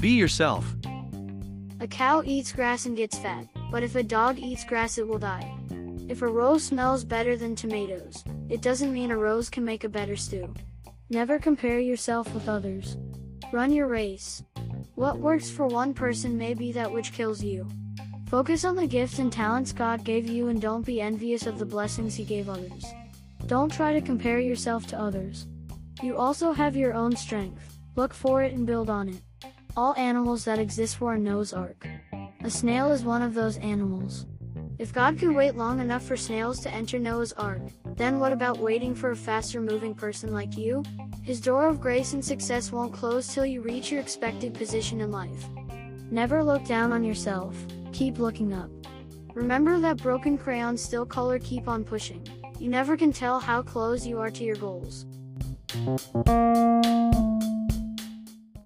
Be yourself. A cow eats grass and gets fat, but if a dog eats grass it will die. If a rose smells better than tomatoes, it doesn't mean a rose can make a better stew. Never compare yourself with others. Run your race. What works for one person may be that which kills you. Focus on the gifts and talents God gave you and don't be envious of the blessings He gave others. Don't try to compare yourself to others. You also have your own strength. Look for it and build on it. All animals that exist were a Noah's Ark. A snail is one of those animals. If God could wait long enough for snails to enter Noah's Ark, then what about waiting for a faster moving person like you? His door of grace and success won't close till you reach your expected position in life. Never look down on yourself, keep looking up. Remember that broken crayon still color keep on pushing. You never can tell how close you are to your goals.